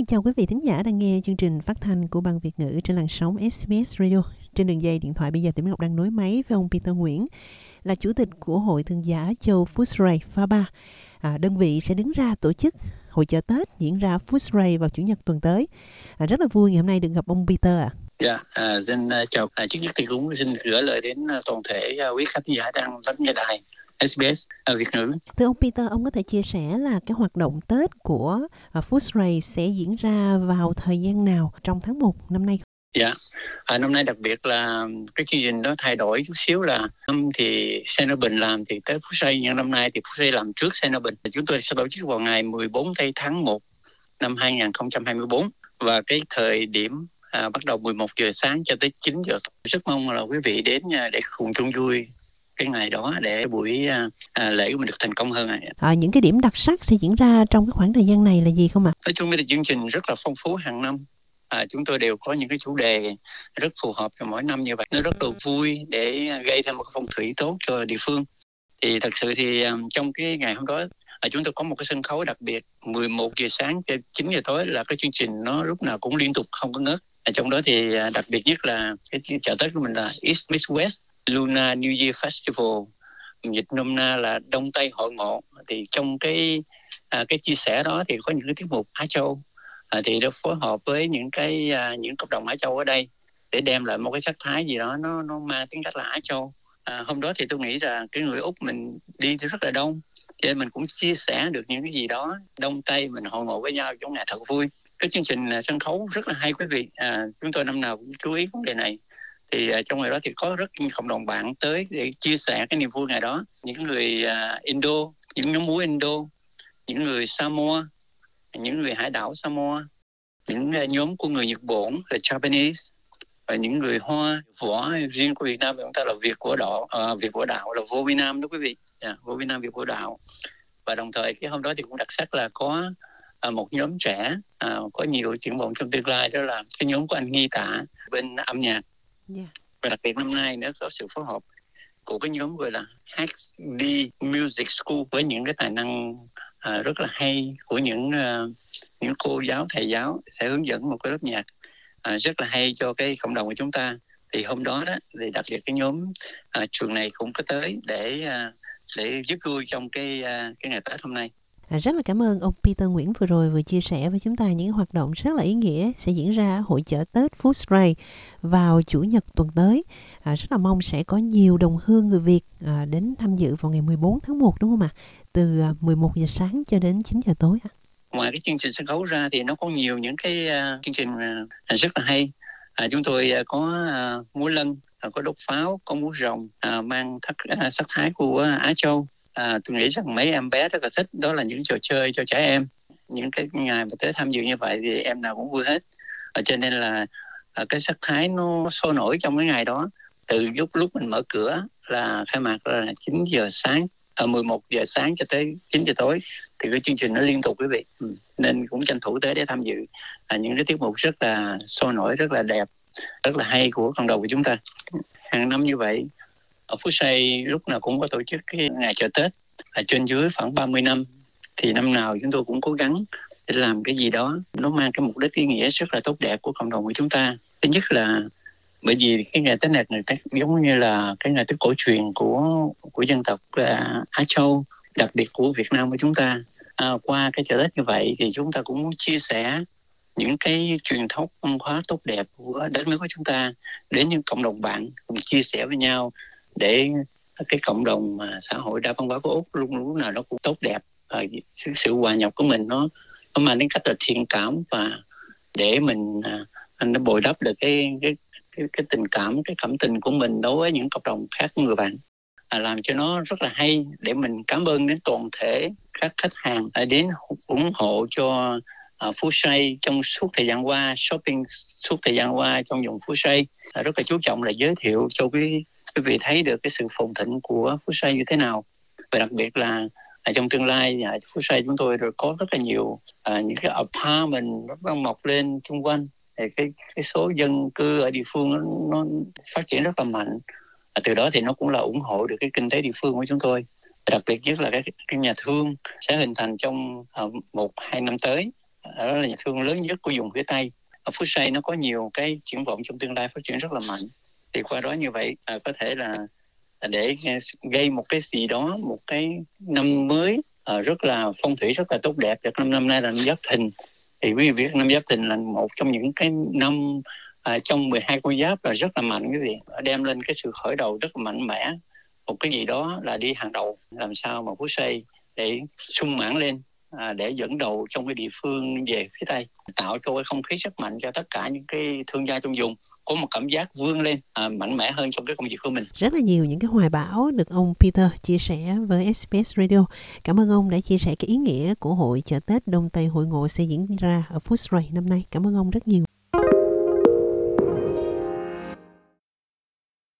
Xin chào quý vị thính giả đang nghe chương trình phát thanh của Ban Việt ngữ trên làn sóng SBS Radio. Trên đường dây điện thoại bây giờ Tiểu Ngọc đang nối máy với ông Peter Nguyễn, là chủ tịch của Hội Thương giả Châu Fusray FABA. À, đơn vị sẽ đứng ra tổ chức hội chợ Tết diễn ra Fusray vào Chủ nhật tuần tới. À, rất là vui ngày hôm nay được gặp ông Peter ạ. À. Dạ, à, xin uh, chào. À, trước nhất thì cũng xin gửi lời đến uh, toàn thể uh, quý khán giả đang lắng nghe đài SBS ở Việt ngữ. Thưa ông Peter, ông có thể chia sẻ là cái hoạt động Tết của uh, Foodray sẽ diễn ra vào thời gian nào trong tháng 1 năm nay? Dạ, à, năm nay đặc biệt là cái chương trình đó thay đổi chút xíu là năm thì Senobin làm thì tới Phú Xây nhưng năm nay thì Phú Xây làm trước Senobin. Chúng tôi sẽ tổ chức vào ngày 14 tây tháng 1 năm 2024 và cái thời điểm à, bắt đầu 11 giờ sáng cho tới 9 giờ. Rất mong là quý vị đến à, để cùng chung vui cái ngày đó để buổi à, à, lễ của mình được thành công hơn. À, những cái điểm đặc sắc sẽ diễn ra trong cái khoảng thời gian này là gì không ạ? À? Nói chung là chương trình rất là phong phú hàng năm à, chúng tôi đều có những cái chủ đề rất phù hợp cho mỗi năm như vậy nó rất là vui để gây thêm một cái phong thủy tốt cho địa phương thì thật sự thì um, trong cái ngày hôm đó à, chúng tôi có một cái sân khấu đặc biệt 11 giờ sáng cho 9 giờ tối là cái chương trình nó lúc nào cũng liên tục không có ngớt à, trong đó thì à, đặc biệt nhất là cái chợ Tết của mình là East Miss West Luna New Year Festival dịch nôm na là Đông Tây hội ngộ. Thì trong cái à, cái chia sẻ đó thì có những cái tiết mục Á Châu. À, thì đã phối hợp với những cái à, những cộng đồng Á Châu ở đây để đem lại một cái sắc thái gì đó nó nó mang tính cách là Á Châu. À, hôm đó thì tôi nghĩ là cái người úc mình đi thì rất là đông cho nên mình cũng chia sẻ được những cái gì đó đông tây mình hội ngộ với nhau trong ngày thật vui. Cái chương trình sân khấu rất là hay quý vị. À, chúng tôi năm nào cũng chú ý vấn đề này thì uh, trong ngày đó thì có rất nhiều cộng đồng bạn tới để chia sẻ cái niềm vui ngày đó. Những người uh, Indo những nhóm múa Indo những người Samoa những người hải đảo Samoa những uh, nhóm của người Nhật Bản là Japanese và những người Hoa võ riêng của Việt Nam chúng ta là Việt của đạo uh, Việt của đạo là vô Việt Nam đó quý vị. Yeah, vô Việt Nam Việt của đạo và đồng thời cái hôm đó thì cũng đặc sắc là có à, một nhóm trẻ à, có nhiều triển vọng trong tương lai đó là cái nhóm của anh Nghi Tả bên âm nhạc yeah. và đặc biệt năm nay nữa có sự phối hợp của cái nhóm gọi là HD Music School với những cái tài năng uh, rất là hay của những uh, những cô giáo thầy giáo sẽ hướng dẫn một cái lớp nhạc uh, rất là hay cho cái cộng đồng của chúng ta thì hôm đó đó thì đặc biệt cái nhóm uh, trường này cũng có tới để uh, để giúp vui trong cái uh, cái ngày Tết hôm nay. À, rất là cảm ơn ông Peter Nguyễn vừa rồi vừa chia sẻ với chúng ta những hoạt động rất là ý nghĩa sẽ diễn ra ở hội chợ Tết Foodray vào chủ nhật tuần tới. À, rất là mong sẽ có nhiều đồng hương người Việt à, đến tham dự vào ngày 14 tháng 1 đúng không ạ? À? từ 11 giờ sáng cho đến 9 giờ tối ngoài cái chương trình sân khấu ra thì nó có nhiều những cái uh, chương trình uh, rất là hay à, chúng tôi uh, có uh, múa lân uh, có đốt pháo có múa rồng uh, mang thất, uh, sắc thái của Á Châu à, tôi nghĩ rằng mấy em bé rất là thích đó là những trò chơi cho trẻ em. Những cái ngày mà tới tham dự như vậy thì em nào cũng vui hết. À, cho nên là à, cái sắc thái nó sôi nổi trong cái ngày đó. Từ lúc lúc mình mở cửa là khai mạc là 9 giờ sáng ờ, ở 11 giờ sáng cho tới 9 giờ tối thì cái chương trình nó liên tục quý vị. Ừ. nên cũng tranh thủ tới để tham dự. À, những cái tiết mục rất là sôi nổi rất là đẹp rất là hay của cộng đồng của chúng ta. Hàng năm như vậy ở Phú Xây lúc nào cũng có tổ chức cái ngày chợ Tết là trên dưới khoảng 30 năm. Thì năm nào chúng tôi cũng cố gắng để làm cái gì đó nó mang cái mục đích ý nghĩa rất là tốt đẹp của cộng đồng của chúng ta. Thứ nhất là bởi vì cái ngày Tết này người giống như là cái ngày Tết cổ truyền của của dân tộc uh, Á Châu đặc biệt của Việt Nam của chúng ta. À, qua cái chợ Tết như vậy thì chúng ta cũng muốn chia sẻ những cái truyền thống văn hóa tốt đẹp của đất nước của chúng ta đến những cộng đồng bạn cùng chia sẻ với nhau để cái cộng đồng mà xã hội đa văn hóa của úc luôn lúc nào nó cũng tốt đẹp. Và sự, sự hòa nhập của mình nó nó mang đến cách là thiện cảm và để mình à, anh nó bồi đắp được cái cái cái, cái tình cảm cái cảm tình của mình đối với những cộng đồng khác người bạn. À, làm cho nó rất là hay để mình cảm ơn đến toàn thể các khách hàng đã đến ủng hộ cho à, Phú Say trong suốt thời gian qua shopping suốt thời gian qua trong vùng Phú Say. Ờ, rất là chú trọng là giới thiệu cho quý quý vị thấy được cái sự phồn thịnh của Phú Say như thế nào. Và đặc biệt là à, trong tương lai à, Phú Say chúng tôi rồi có rất là nhiều à, những cái apartment nó đang mọc lên xung quanh. Thì cái cái số dân cư ở địa phương nó, nó phát triển rất là mạnh. À, từ đó thì nó cũng là ủng hộ được cái kinh tế địa phương của chúng tôi. Đặc biệt nhất là cái, cái nhà thương sẽ hình thành trong uh, một hai năm tới đó là nhà thương lớn nhất của vùng phía Tây. Ở Phú Xây nó có nhiều cái triển vọng trong tương lai phát triển rất là mạnh. Thì qua đó như vậy à, có thể là à, để à, gây một cái gì đó một cái năm mới à, rất là phong thủy rất là tốt đẹp. Được năm năm nay là năm giáp thìn. Thì quý vị biết năm giáp thìn là một trong những cái năm à, trong 12 con giáp là rất là mạnh cái gì đem lên cái sự khởi đầu rất là mạnh mẽ. Một cái gì đó là đi hàng đầu. Làm sao mà phú xây để sung mãn lên à, để dẫn đầu trong cái địa phương về phía tây tạo cho cái không khí sức mạnh cho tất cả những cái thương gia trong vùng có một cảm giác vươn lên à, mạnh mẽ hơn trong cái công việc của mình. Rất là nhiều những cái hoài bão được ông Peter chia sẻ với SBS Radio. Cảm ơn ông đã chia sẻ cái ý nghĩa của hội chợ Tết Đông Tây hội ngộ sẽ diễn ra ở Phú Xray năm nay. Cảm ơn ông rất nhiều.